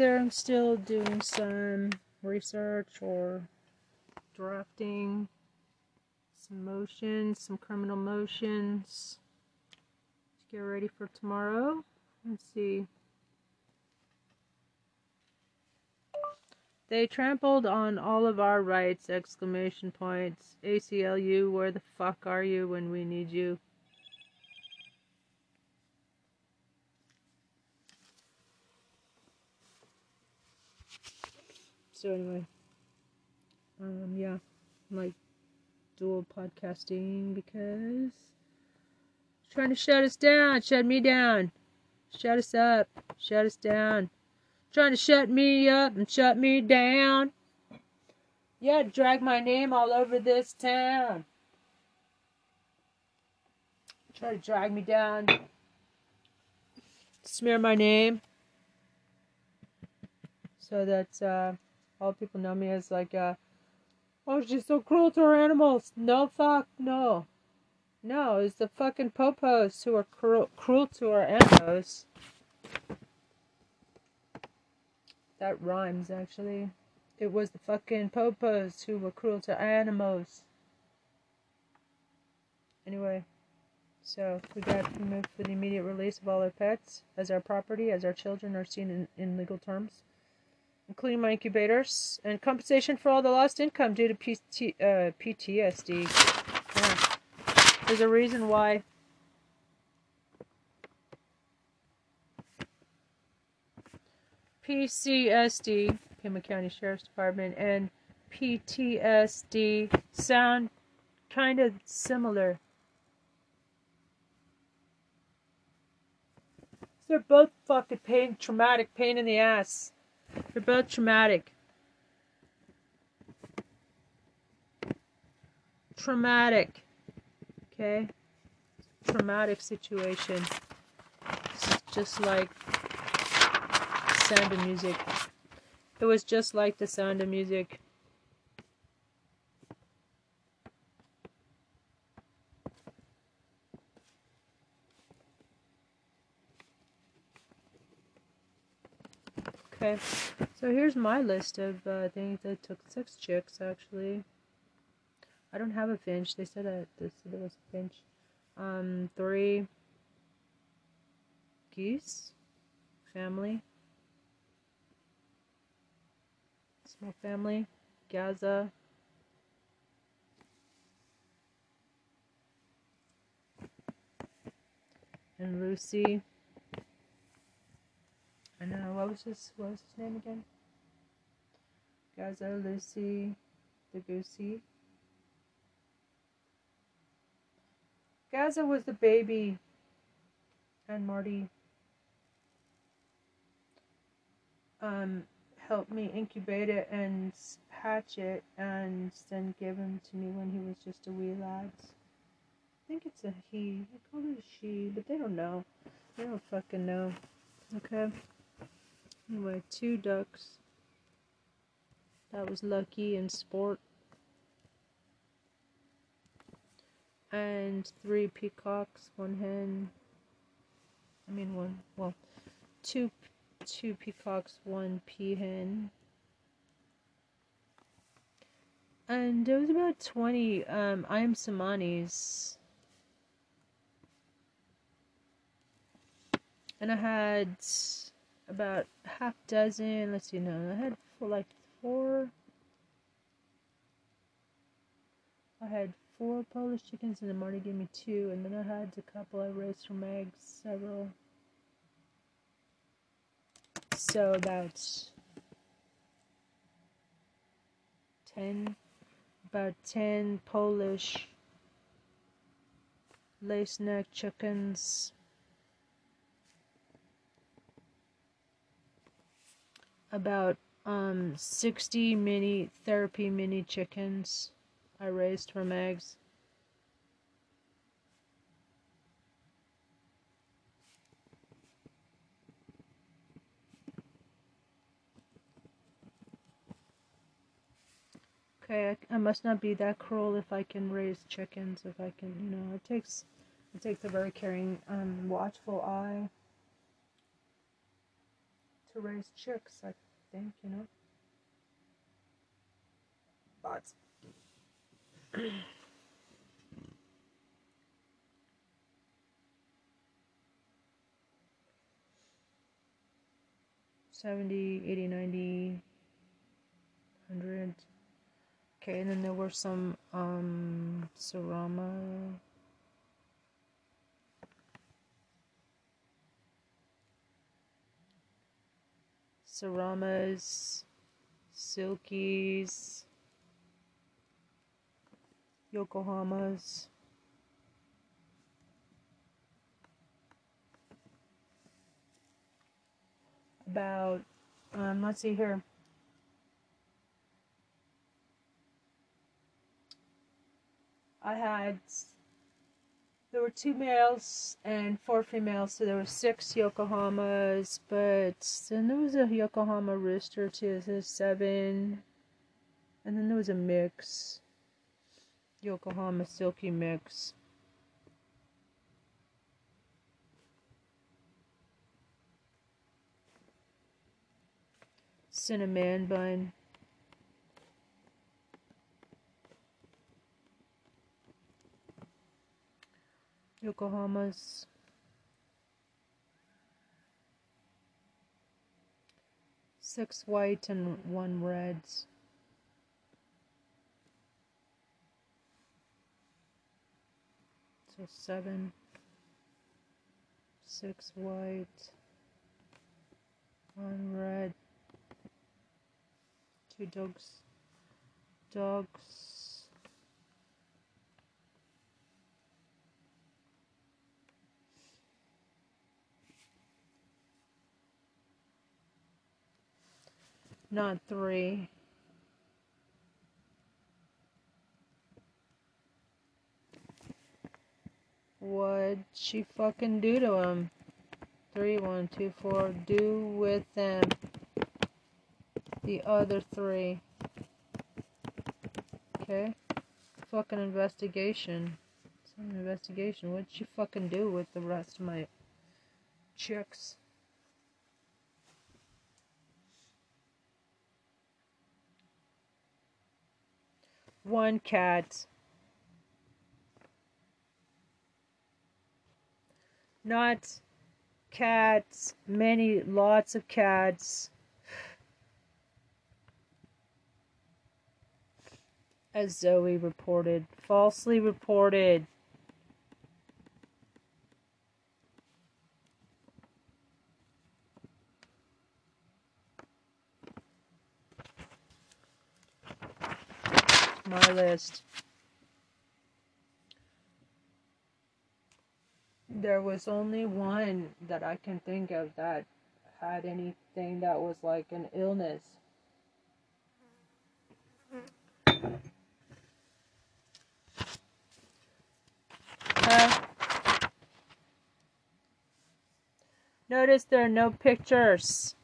yeah, I'm still doing some research or drafting some motions, some criminal motions to get ready for tomorrow. Let's see. They trampled on all of our rights! Exclamation points. ACLU, where the fuck are you when we need you? So anyway, um, yeah, I'm like dual podcasting because trying to shut us down, shut me down, shut us up, shut us down, trying to shut me up and shut me down. Yeah, drag my name all over this town. Try to drag me down, smear my name, so that uh, all people know me as like, uh, oh, she's so cruel to her animals. No, fuck, no. No, it's the fucking popos who are cruel, cruel to our animals. That rhymes, actually. It was the fucking popos who were cruel to animals. Anyway, so we got moved for the immediate release of all our pets as our property, as our children are seen in, in legal terms including my incubators, and compensation for all the lost income due to PT, uh, PTSD. Yeah. There's a reason why. PCSD, Pima County Sheriff's Department, and PTSD sound kind of similar. They're both fucking pain, traumatic pain in the ass. They're both traumatic. Traumatic. Okay? Traumatic situation. It's just like sound of music. It was just like the sound of music. Okay, so here's my list of uh, things that took six chicks actually. I don't have a finch. They said that said there was a finch. Um, three geese, family, small family, Gaza. And Lucy. I know. What was his What was his name again? Gaza Lucy the Goosey. Gaza was the baby, and Marty um, helped me incubate it and hatch it, and then give him to me when he was just a wee lad. I think it's a he. I call it a she, but they don't know. They don't fucking know. Okay. Anyway, two ducks. That was lucky in sport. And three peacocks, one hen. I mean one, well, two, two peacocks, one peahen. And there was about 20 um, Ayam Cemanis. And I had about half dozen. Let's see, no, I had like four. I had four Polish chickens, and then Marty gave me two, and then I had a couple I raised from eggs, several. So about ten, about ten Polish lace neck chickens. About um, 60 mini therapy mini chickens I raised from eggs. Okay, I, I, must not be that cruel if I can raise chickens, if I can, you know, it takes, it takes a very caring, um, watchful eye to raise chicks, think, you know. But Seventy, eighty, ninety, hundred. Okay, and then there were some um Serama Seramas, Silkies, Yokohamas. About, um, let's see here. I had there were two males and four females, so there were six Yokohamas, but then there was a Yokohama rooster too, so seven, and then there was a mix, Yokohama silky mix. Cinnamon bun. Yokohamas. Six white and one red. So seven, six white, one red, two dogs, dogs. Not three. What'd she fucking do to him? Three, one, two, four. Do with them. The other three. Okay. Fucking investigation. It's an investigation. What'd she fucking do with the rest of my chicks? One cat. Not cats, many, lots of cats. As Zoe reported, falsely reported. My list. There was only one that I can think of that had anything that was like an illness. Uh, notice there are no pictures.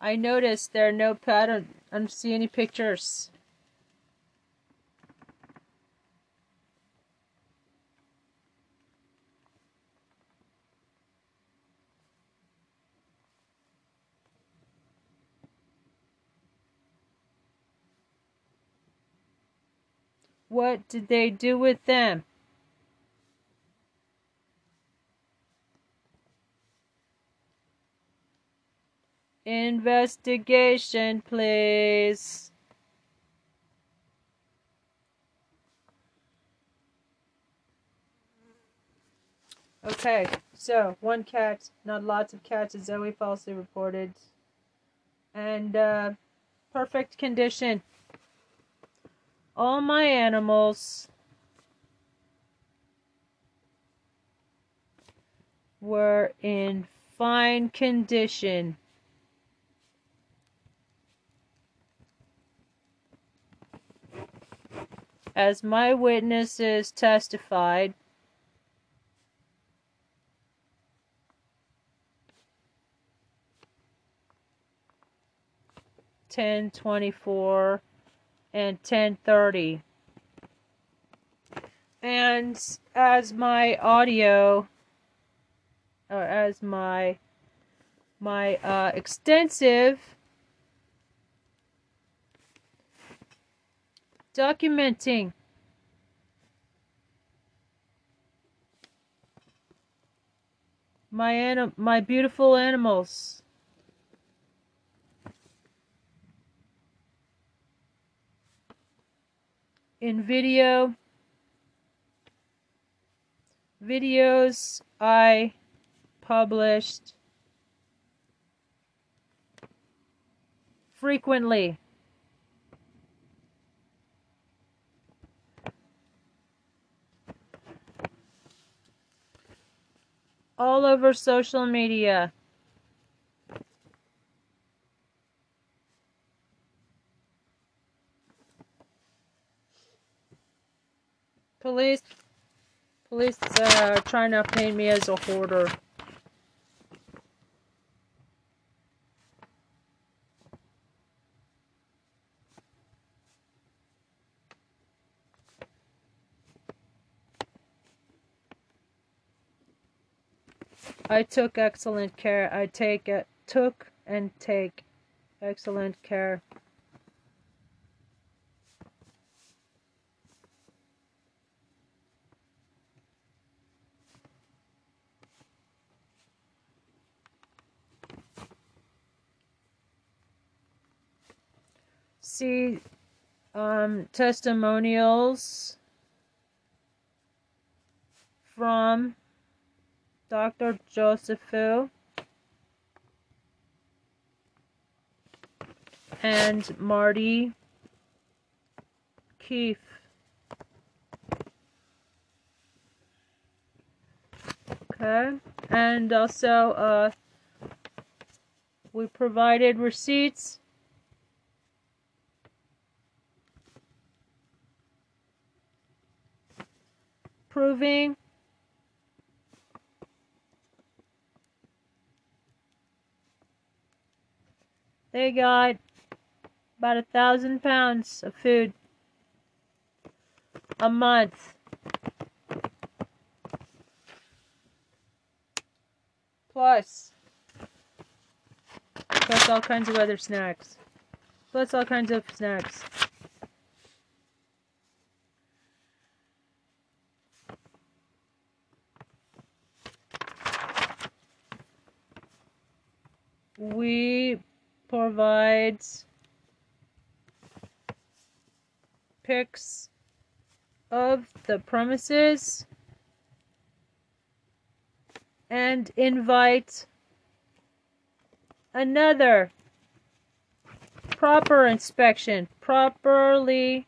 I noticed there are no pattern. I don't see any pictures. What did they do with them? Investigation, please. Okay, so one cat, not lots of cats, as Zoe falsely reported. And uh, perfect condition. All my animals were in fine condition. As my witnesses testified, ten twenty four and ten thirty. And as my audio or as my my uh, extensive documenting my anim- my beautiful animals. In video videos I published frequently. All over social media. Police Police uh, trying to paint me as a hoarder. I took excellent care. I take it, took and take excellent care. see um, testimonials from Dr. Joseph and Marty Keefe. Okay, and also uh, we provided receipts proving they got about a thousand pounds of food a month. Plus, plus all kinds of other snacks. Plus all kinds of snacks. we provide pics of the premises and invite another proper inspection, properly,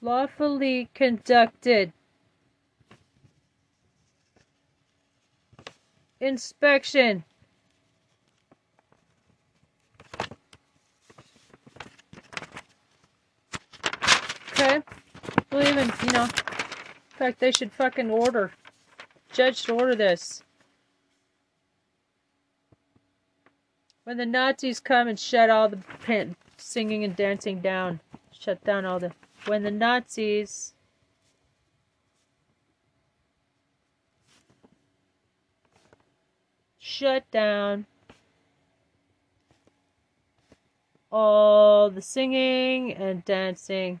lawfully conducted inspection Okay. Well, even, you know, in fact, they should fucking order. Judge to order this. When the Nazis come and shut all the singing and dancing down, shut down all the. When the Nazis. shut down all the singing and dancing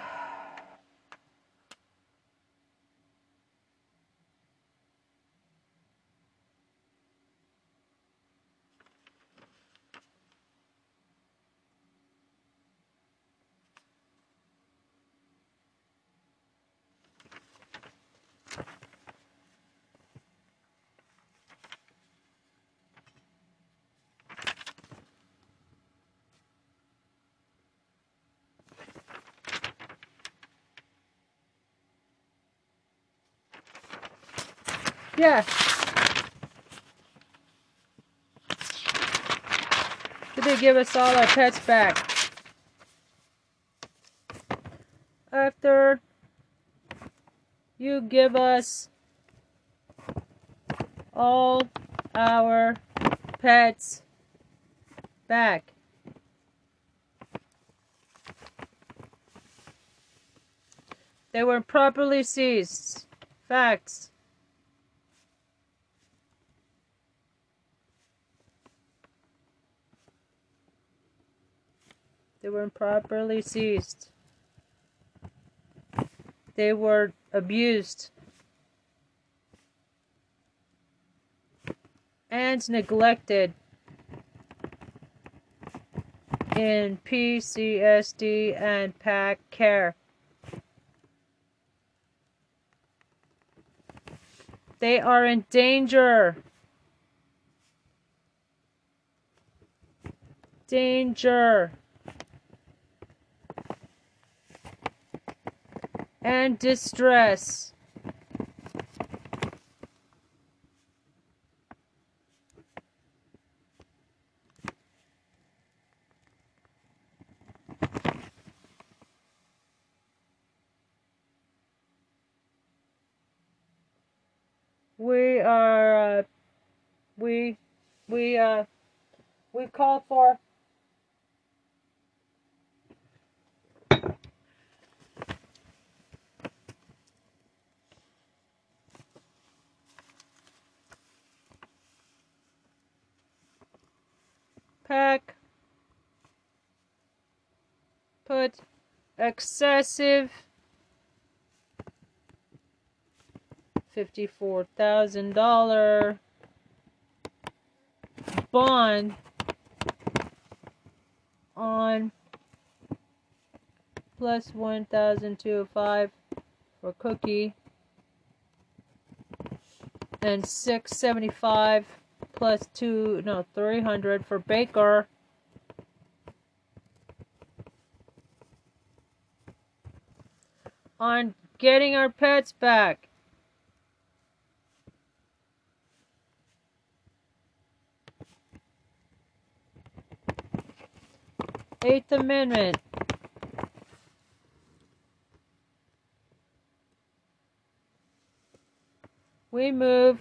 Yeah. Did they give us all our pets back? After you give us all our pets back. They were properly seized. Facts. They were improperly seized. They were abused and neglected in PCSD and PACC care. They are in danger. Danger. And distress. we are uh, we we uh we call for PACC put excessive $54,000 bond on plus 1,205 for Cookie and 675 plus 2 no 300 for Baker. On getting our pets back. Eighth Amendment. We move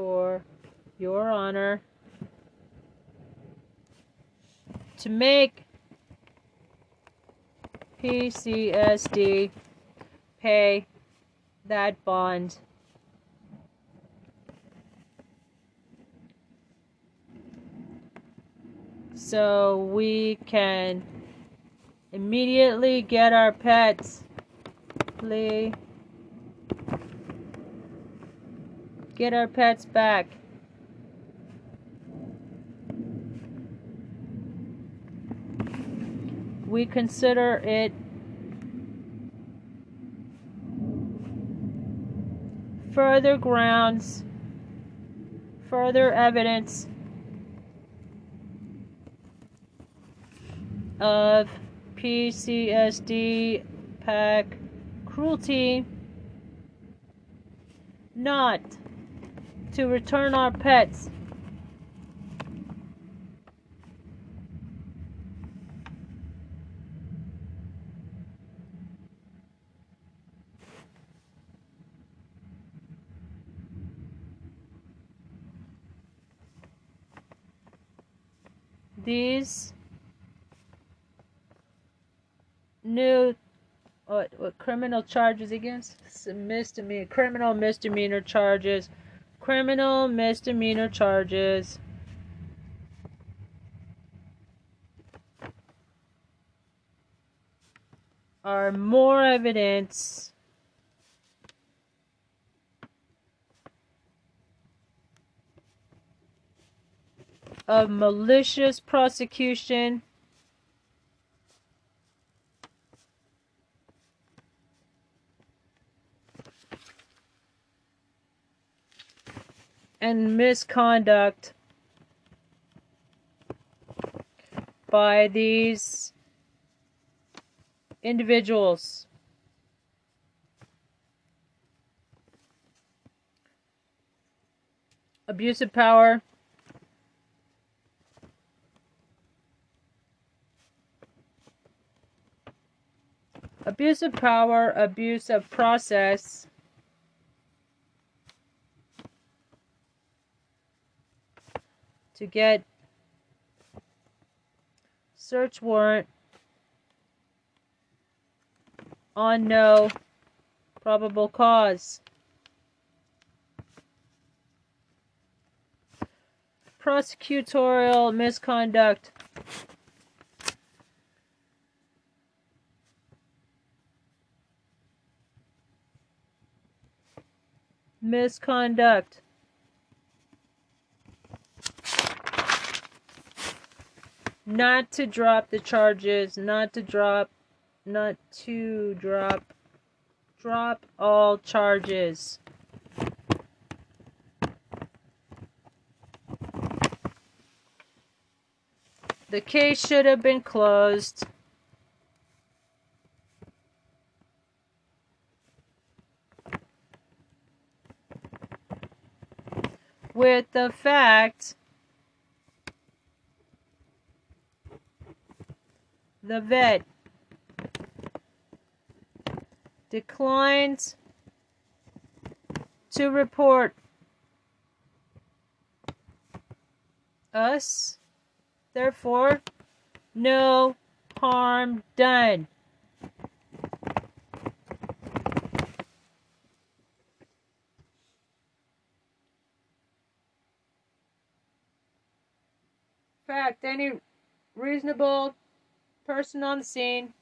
for your honor to make PCSD pay that bond. so we can immediately get our pets. Please. Get our pets back. We consider it further grounds, further evidence of PCSD PACC cruelty not to return our pets. These new what, what criminal charges against misdemeanor criminal misdemeanor charges criminal misdemeanor charges. Are more evidence. Of malicious prosecution and misconduct by these individuals. Abuse of power. Abuse of power, abuse of process. To get search warrant on no probable cause. Prosecutorial misconduct. Misconduct. Not to drop the charges, not to drop, not to drop, drop all charges. The case should have been closed. With the fact the vet declines to report us Therefore, no harm done. Fact, any reasonable person on the scene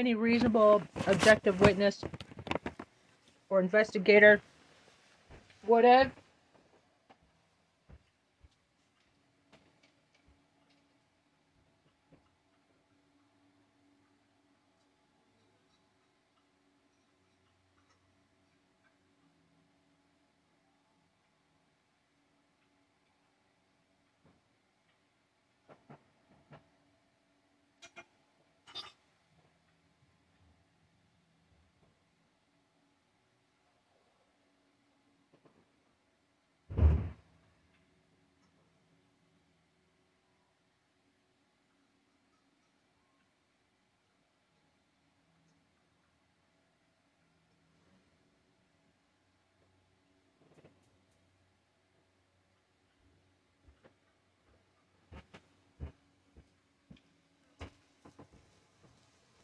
any reasonable objective witness or investigator? Would have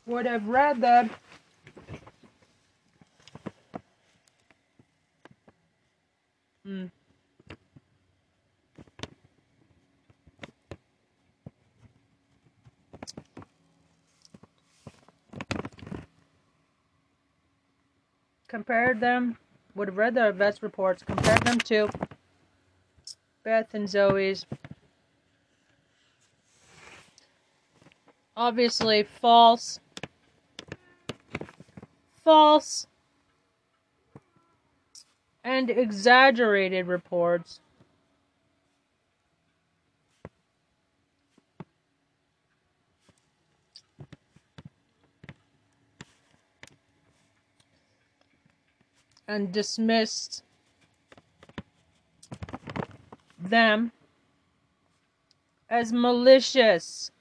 would have read that. Mm. compared them would have read the best reports. Compared them to Beth and Zoe's. Obviously false false and exaggerated reports. And dismissed them as malicious.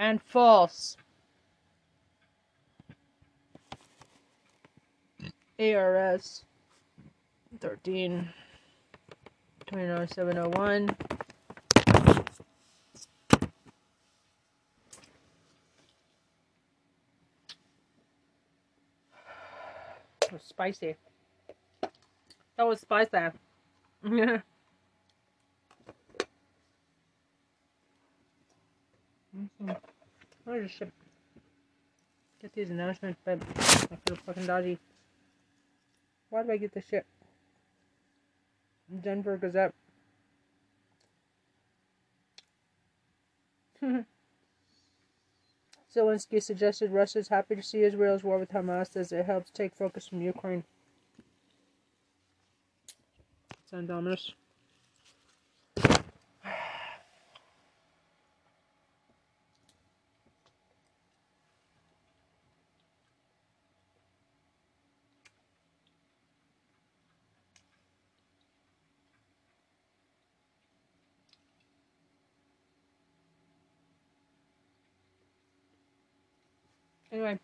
And false. ARS 13 29701. It was spicy. That was spicy. Yeah. I just get these announcements, but I feel fucking dodgy. Why do I get this shit? Denver Gazette. Zelensky suggested Russia is happy to see Israel's war with Hamas as it helps take focus from Ukraine. Ominous. Anyway.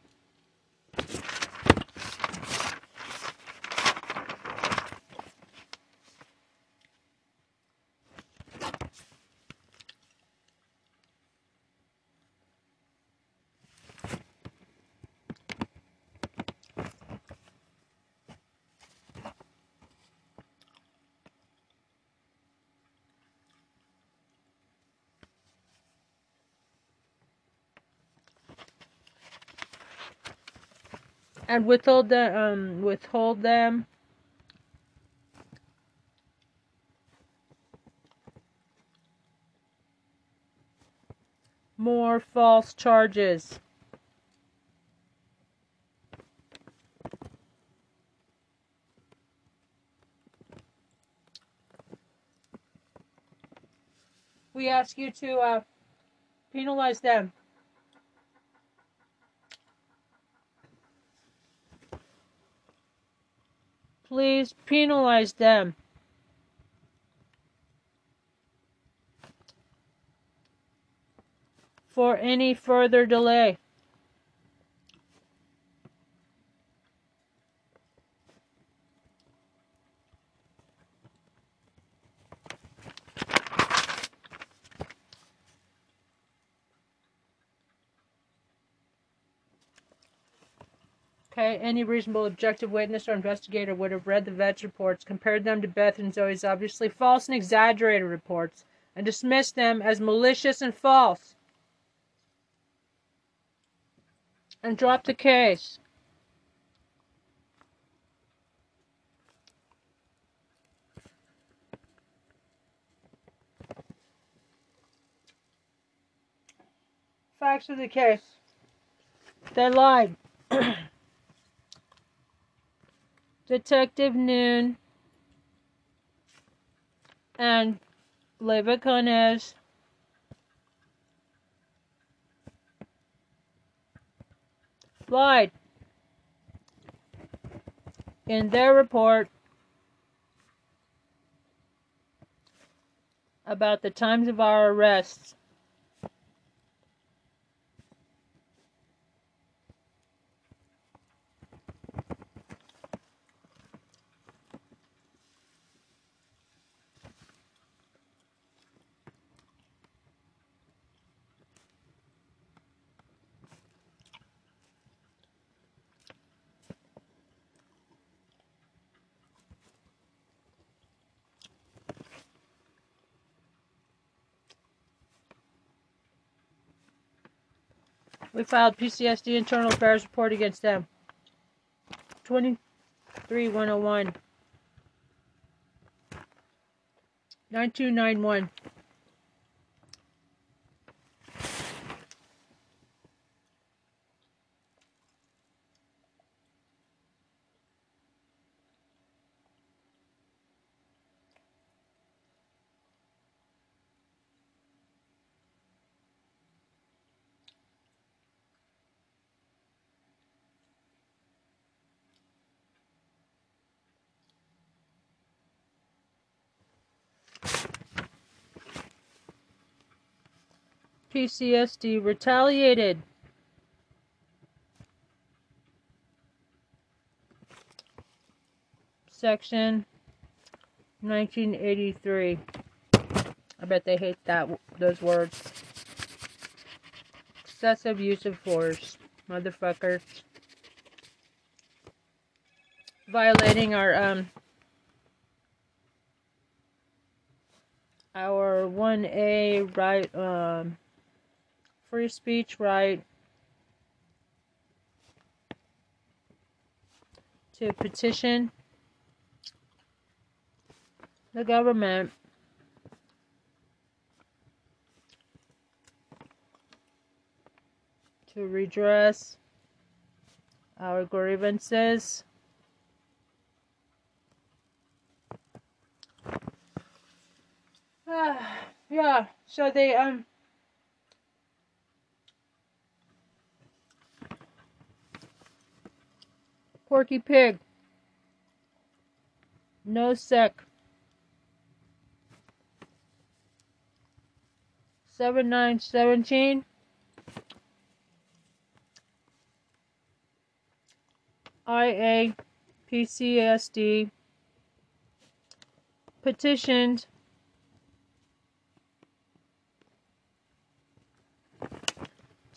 And withhold the um withhold them. More false charges. We ask you to uh, penalize them Please penalize them. For any further delay. Okay, any reasonable objective witness or investigator would have read the vet's reports, compared them to Beth and Zoe's obviously false and exaggerated reports, and dismissed them as malicious and false. And dropped the case. Facts of the case. They lied. Detective Noon and Leva Conez lied in their report about the times of our arrests. We filed PCSD internal affairs report against them. 23101. 9291. PCSD retaliated. Section 1983. I bet they hate that those words. Excessive use of force, motherfuckers. Violating our um our 1A right um free speech right to petition the government to redress our grievances. Ah, yeah, so they, um, Porky Pig, no sec. 7917 IA PCSD petitioned.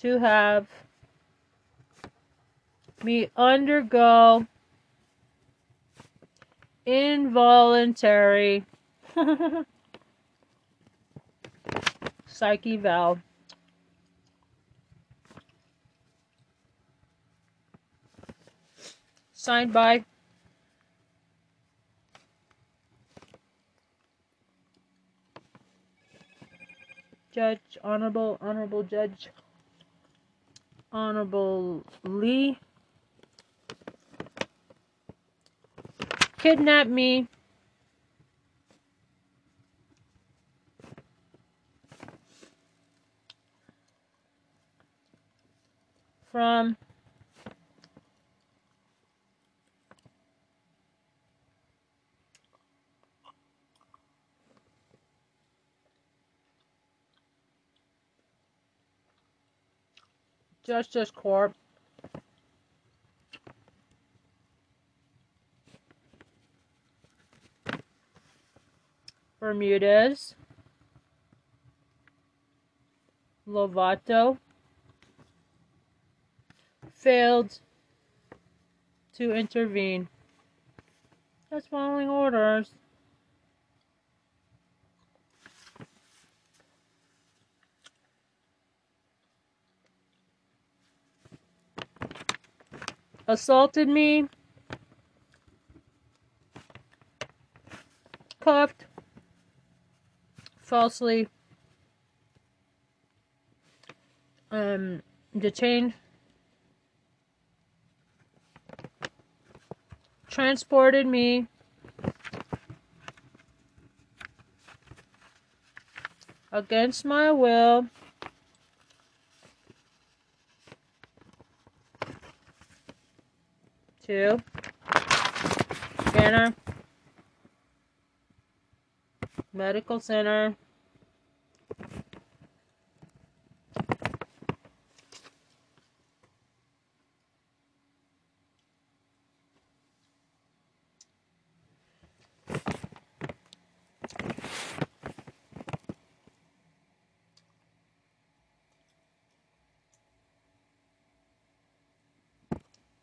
To have me undergo involuntary psych eval. Signed by Judge, Honorable, Honorable Judge, Honorable Lee. Kidnapped me from Justice Corp. Bermudez, Lovato, failed to intervene. Just following orders. Assaulted me. Cuffed. Falsely. Um, detained transported me. Against my will. To. Banner Medical Center.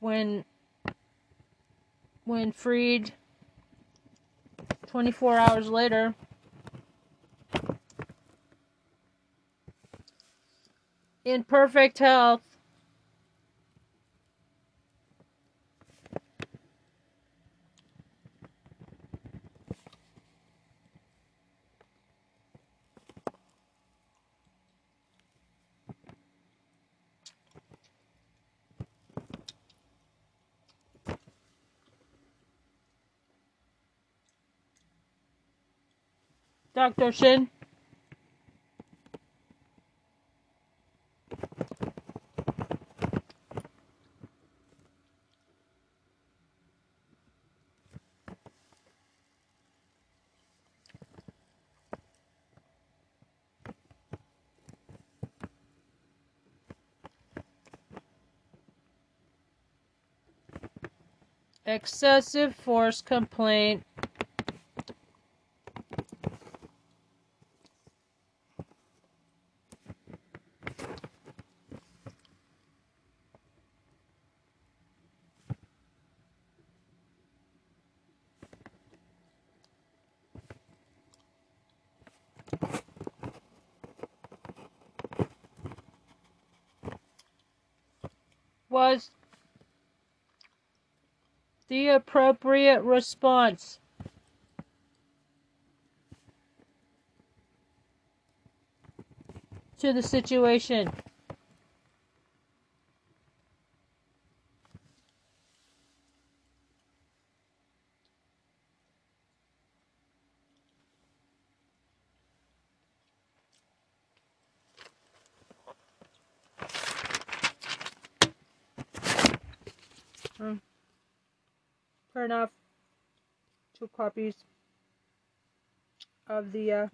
When when freed 24 hours later in perfect health Dr. Shin. Excessive force complaint. Was the appropriate response. To the situation. Mm. Fair enough. Two copies of the uh,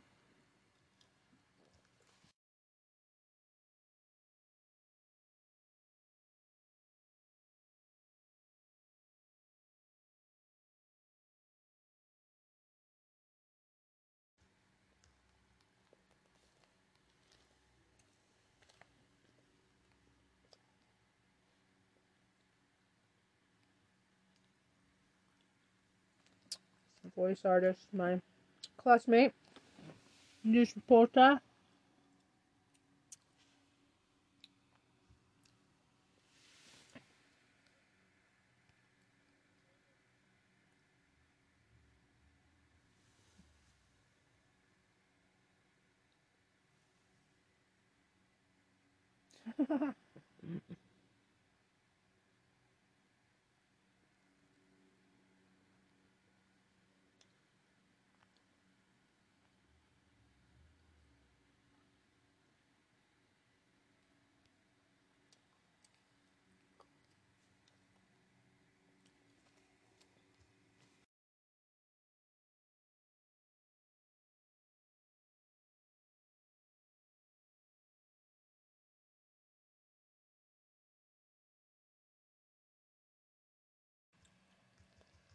voice artist, my classmate, news reporter.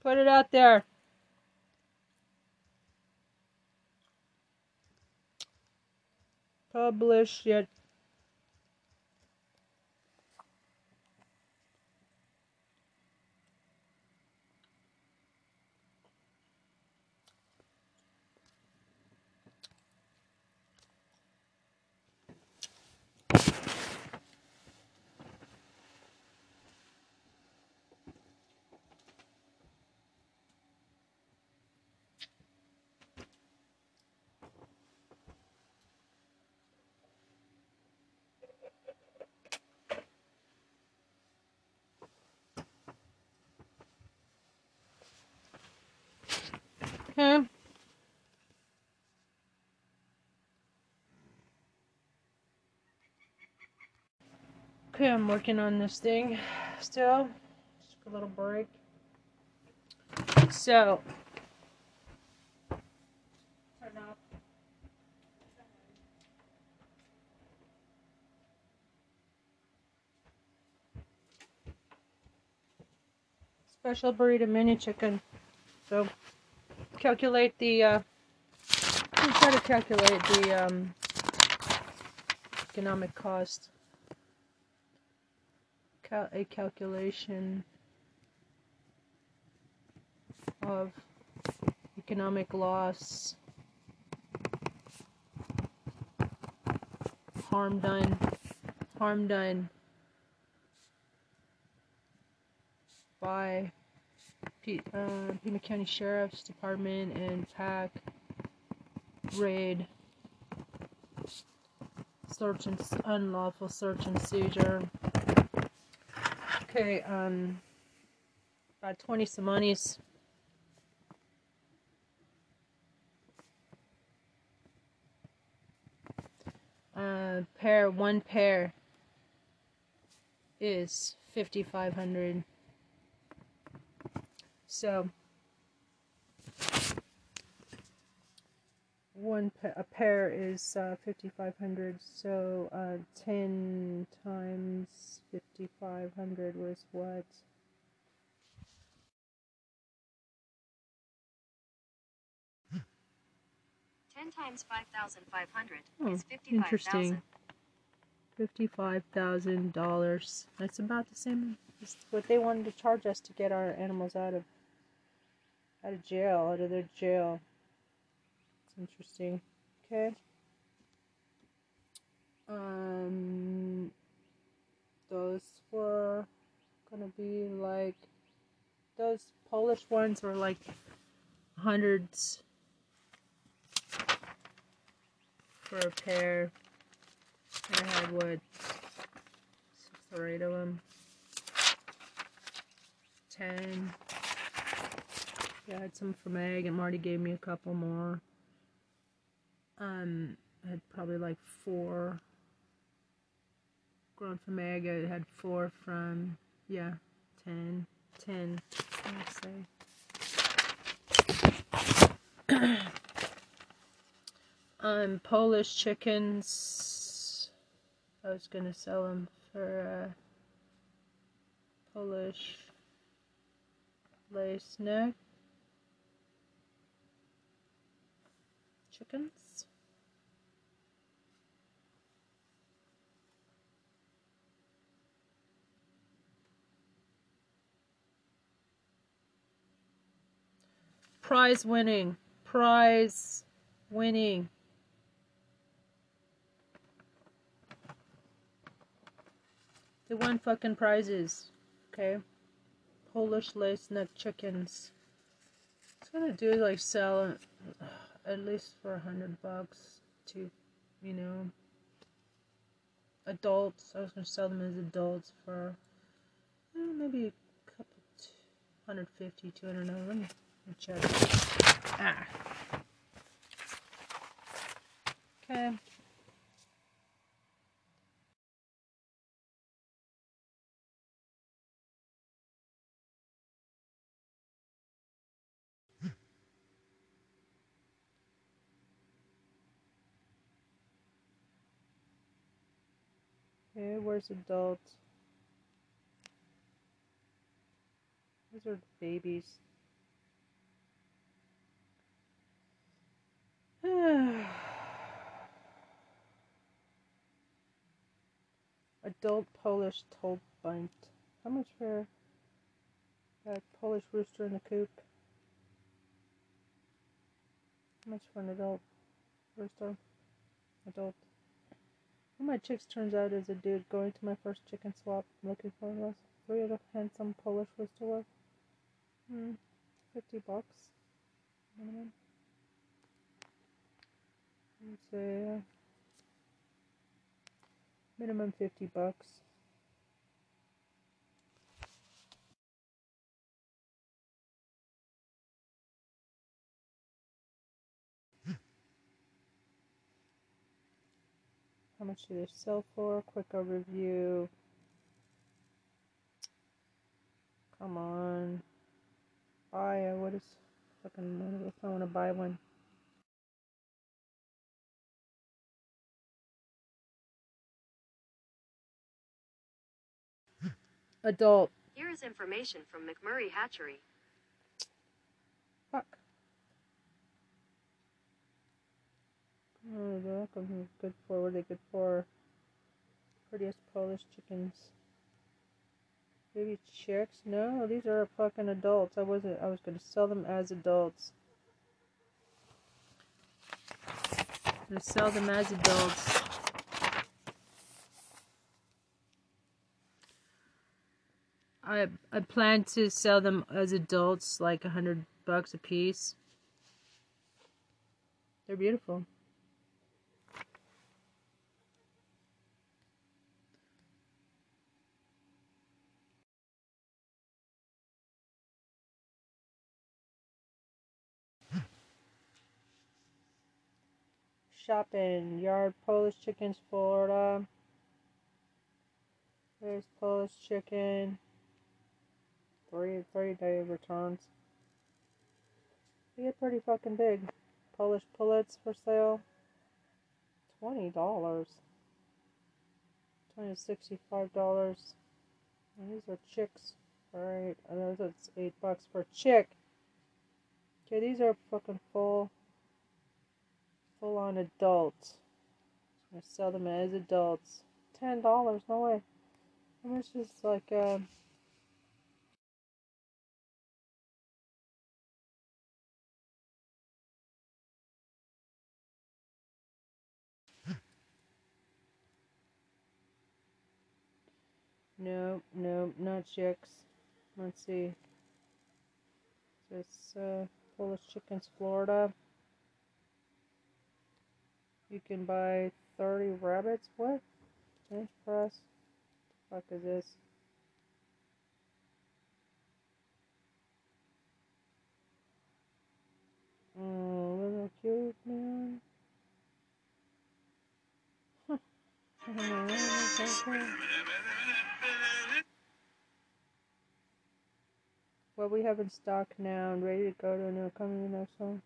Put it out there. Publish it. Okay. Okay, I'm working on this thing still. Just a little break. So. Special burrito mini chicken. So, calculate the, uh, try to calculate the, um, economic cost. Cal a calculation of economic loss, harm done, harm done by P uh, Pima County Sheriff's Department and PACC raid, search and unlawful search and seizure. Okay, um, about 20 Cemanis. Uh, pair, one pair is 5,500. So, one a pair is uh, 5500 so uh, 10 times 5500 was what Ten times five thousand five hundred oh, is fifty-five interesting. Fifty-five thousand dollars. That's about the same as what they wanted to charge us to get our animals out of out of jail, out of their jail. Interesting. Okay. Um, those were gonna be like those Polish ones were like hundreds for a pair. I had what six or eight of them. Ten. Yeah, I had some from Egg, and Marty gave me a couple more. Um, had probably like four grown from Egg. I had four from yeah, ten, ten. Let's say. um, Polish chickens. I was gonna sell them for uh, Polish lace neck chickens. Prize winning. Prize winning. They won fucking prizes. Okay. Polish lace neck chickens. It's gonna do like sell at least for a hundred bucks to, you know, adults. I was gonna sell them as adults for eh, maybe a couple, 150, 200. No, let me, me check. Ah. Okay. Okay, where's adults? Those are babies. Adult Polish Tolbunt. How much for that Polish rooster in the coop? How much for an adult rooster? Adult. One my chicks turns out is a dude going to my first chicken swap looking for us. Three of handsome Polish rooster. Hmm. Fifty bucks. Minimum. Let's say uh, minimum fifty bucks. How much do they sell for? Quick overview. Come on. Buy a, what is fucking, I want to buy one? Adult. Here is information from McMurray Hatchery. Fuck. Oh, is good for, what are they good for? Prettiest Polish chickens. Baby chicks? No, these are fucking adults. I wasn't, I was gonna sell them as adults. I'm gonna sell them as adults. I I plan to sell them as adults, like a hundred bucks a piece. They're beautiful. Shopping, yard Polish chickens, Florida. There's Polish chicken. Three, 30 day returns. They get pretty fucking big. Polish pullets for sale. Twenty dollars. Twenty to sixty-five dollars. These are chicks. Alright, and those it's eight bucks per chick. Okay, these are fucking full. full on adults. I sell them as adults. Ten dollars, no way. How much is like uh No, no, not chicks. Let's see. This uh, Polish Chickens Florida. You can buy 30 rabbits. What? Bench press? What the fuck is this? Oh, little cute man. what we have in stock now and ready to go to an upcoming next one.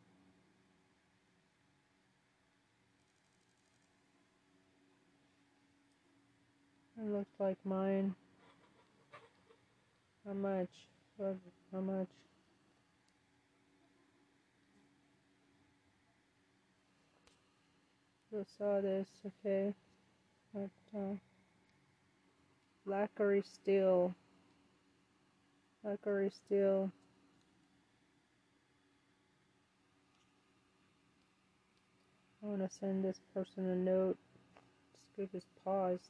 It looks like mine. How much? How much? You saw this, okay. What, uh, lacquery steel. Lacquery steel. I want to send this person a note. This group is paused.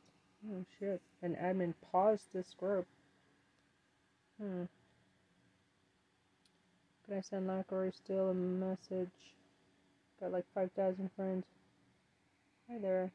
Oh shit. An admin paused this group. Hmm. Can I send Lacquery Steel a message? Got like 5,000 friends. Hi there.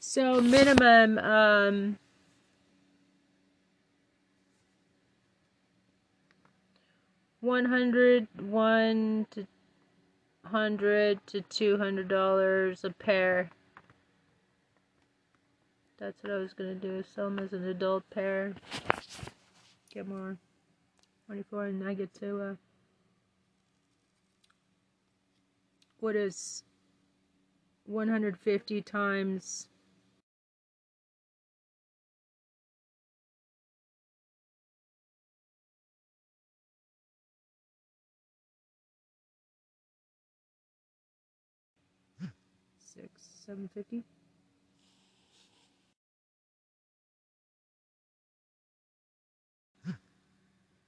So minimum um one hundred one to hundred to two hundred dollars a pair. That's what I was gonna do. Sell them as an adult pair. Get more. Twenty four and I get to uh what is 150 times six, seven fifty.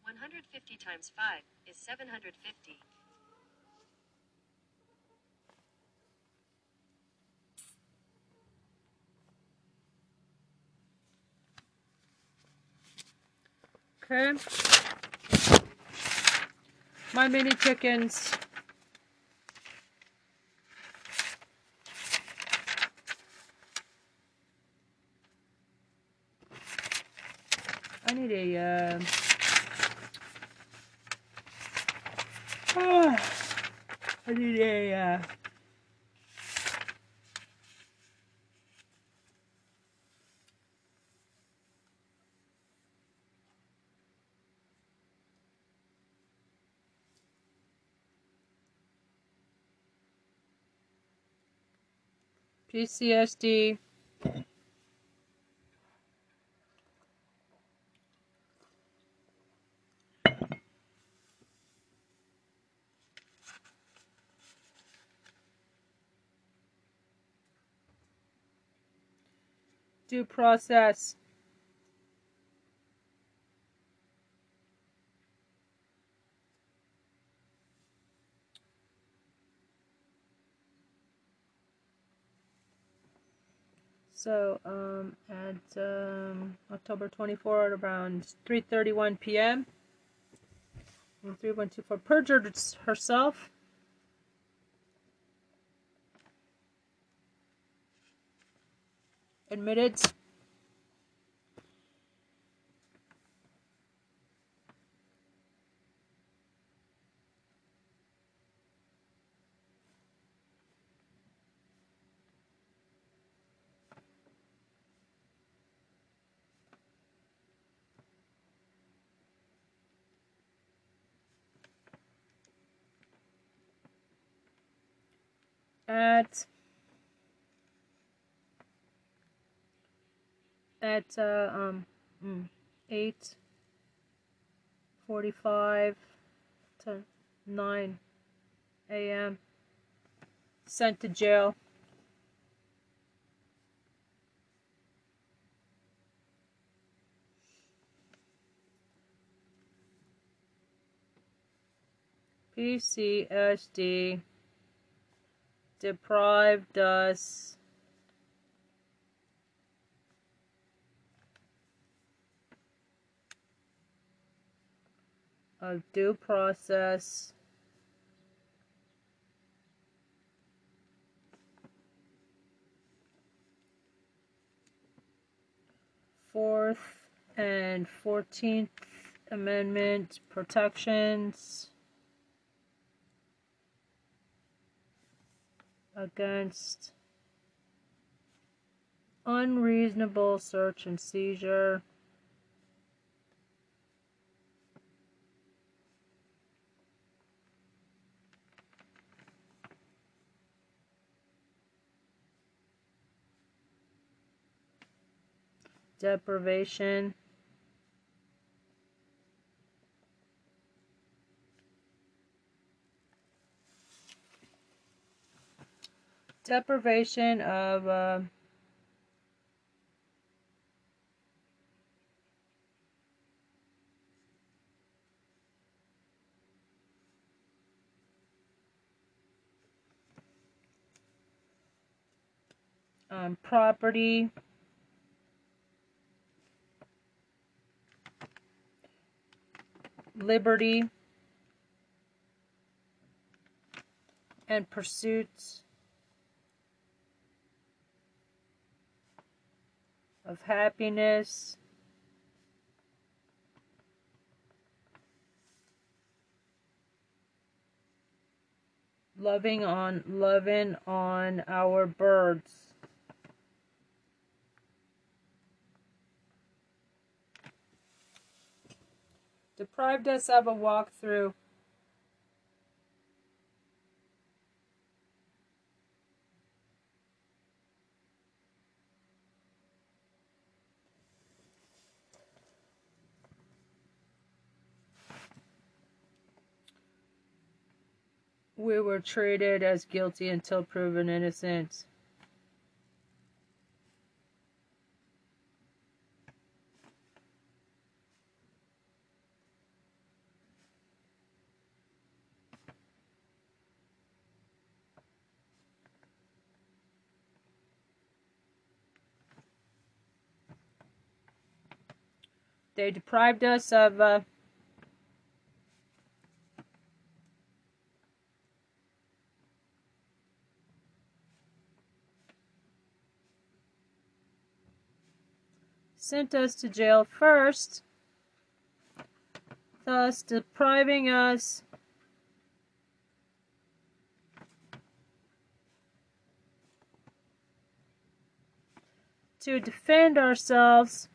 One hundred fifty times five is seven hundred fifty. Okay. My mini chickens. I need a. Uh, ah, I need a. Uh, PCSD. Due process. So um, at um, October 24 at around 3:31 p.m. 3124 perjured herself. Admitted. at at uh, um mm, eight forty five to nine a.m. Sent to jail. PCSD deprived us of due process fourth and 14th amendment protections against unreasonable search and seizure. Deprivation. deprivation of uh, um, property liberty and pursuits of happiness. Loving on loving on our birds. Deprived us of a walkthrough we were treated as guilty until proven innocent. They deprived us of uh, sent us to jail first, thus depriving us to defend ourselves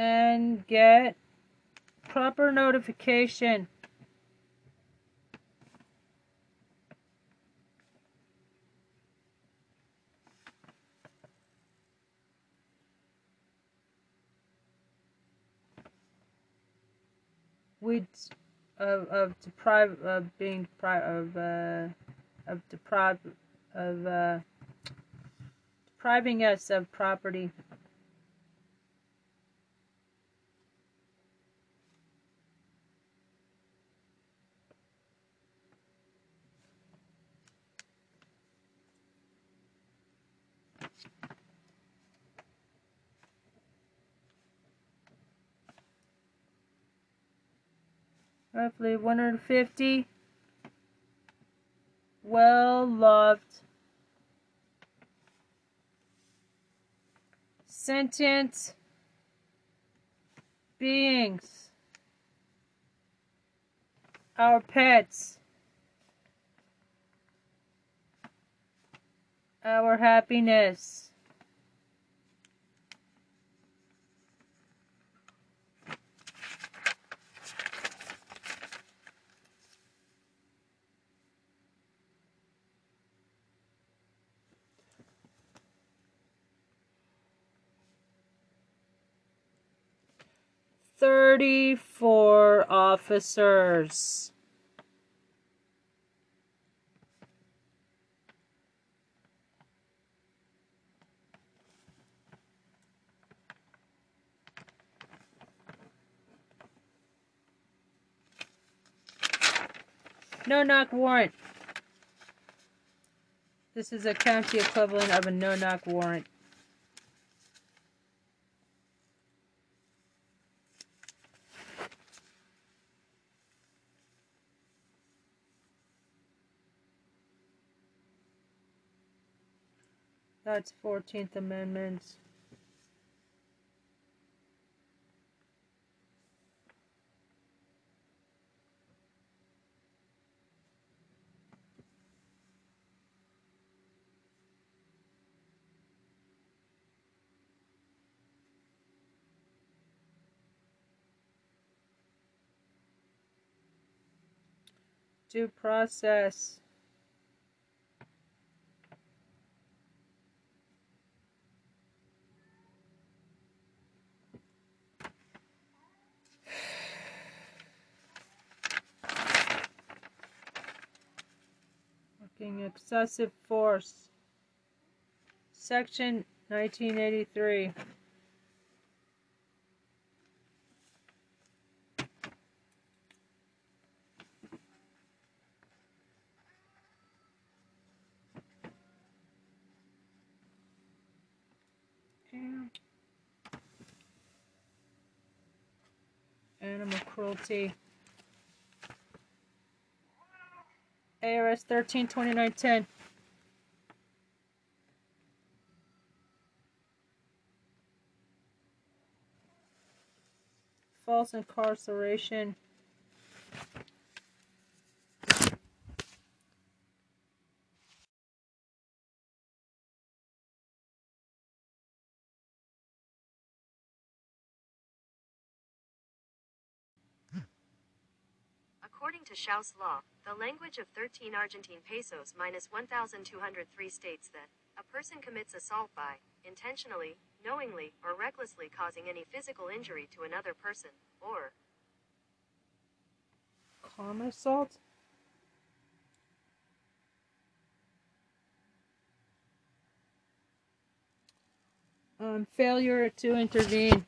and get proper notification. We of of deprive of being deprived of uh, of deprived of uh, depriving us of property. Roughly 150 well loved sentient beings. Our pets. Our happiness Thirty-four officers. No knock warrant. This is a county equivalent of a no knock warrant. That's 14th Amendment. Due process. Fucking excessive force. Section 1983. Animal cruelty. ARS 13 2910. False incarceration. To Schaus law, the language of 13 Argentine pesos minus 1,203 states that a person commits assault by intentionally, knowingly, or recklessly causing any physical injury to another person, or Common assault? Um, failure to intervene.